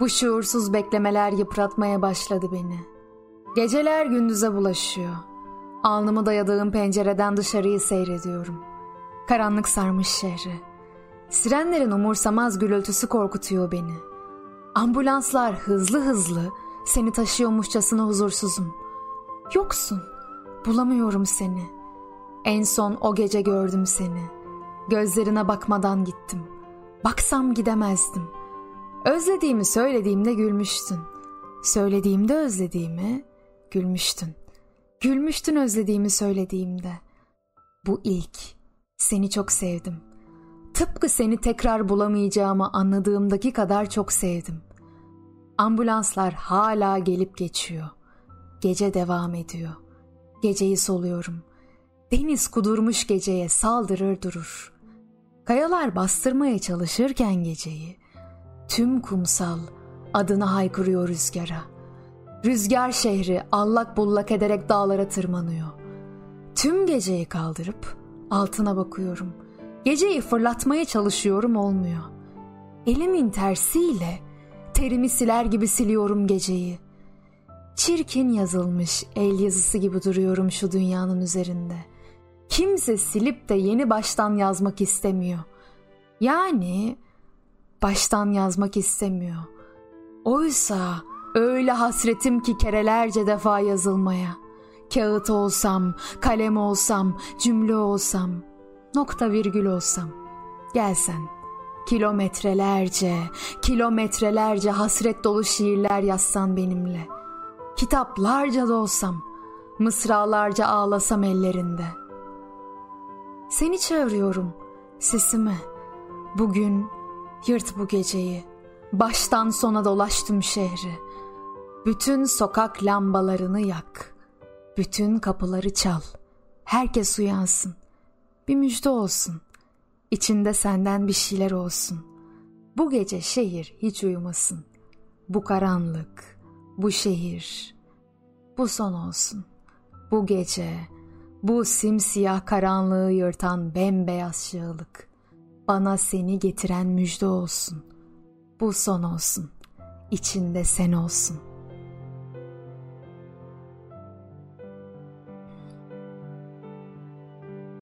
Bu şuursuz beklemeler yıpratmaya başladı beni. Geceler gündüze bulaşıyor. Alnımı dayadığım pencereden dışarıyı seyrediyorum. Karanlık sarmış şehri. Sirenlerin umursamaz gürültüsü korkutuyor beni. Ambulanslar hızlı hızlı seni taşıyormuşçasına huzursuzum. Yoksun. Bulamıyorum seni. En son o gece gördüm seni. Gözlerine bakmadan gittim. Baksam gidemezdim. Özlediğimi söylediğimde gülmüştün. Söylediğimde özlediğimi gülmüştün. Gülmüştün özlediğimi söylediğimde. Bu ilk. Seni çok sevdim. Tıpkı seni tekrar bulamayacağımı anladığımdaki kadar çok sevdim. Ambulanslar hala gelip geçiyor. Gece devam ediyor. Geceyi soluyorum. Deniz kudurmuş geceye saldırır durur. Kayalar bastırmaya çalışırken geceyi, tüm kumsal adını haykırıyor rüzgara. Rüzgar şehri allak bullak ederek dağlara tırmanıyor. Tüm geceyi kaldırıp altına bakıyorum. Geceyi fırlatmaya çalışıyorum olmuyor. Elimin tersiyle terimi siler gibi siliyorum geceyi. Çirkin yazılmış el yazısı gibi duruyorum şu dünyanın üzerinde. Kimse silip de yeni baştan yazmak istemiyor. Yani baştan yazmak istemiyor. Oysa öyle hasretim ki kerelerce defa yazılmaya. Kağıt olsam, kalem olsam, cümle olsam, nokta virgül olsam. Gelsen kilometrelerce, kilometrelerce hasret dolu şiirler yazsan benimle. Kitaplarca da olsam, mısralarca ağlasam ellerinde. Seni çağırıyorum, sesimi. Bugün yırt bu geceyi. Baştan sona dolaştım şehri. Bütün sokak lambalarını yak. Bütün kapıları çal. Herkes uyansın. Bir müjde olsun. İçinde senden bir şeyler olsun. Bu gece şehir hiç uyumasın. Bu karanlık, bu şehir, bu son olsun. Bu gece, bu simsiyah karanlığı yırtan bembeyaz şığlık. Bana seni getiren müjde olsun. Bu son olsun. İçinde sen olsun.''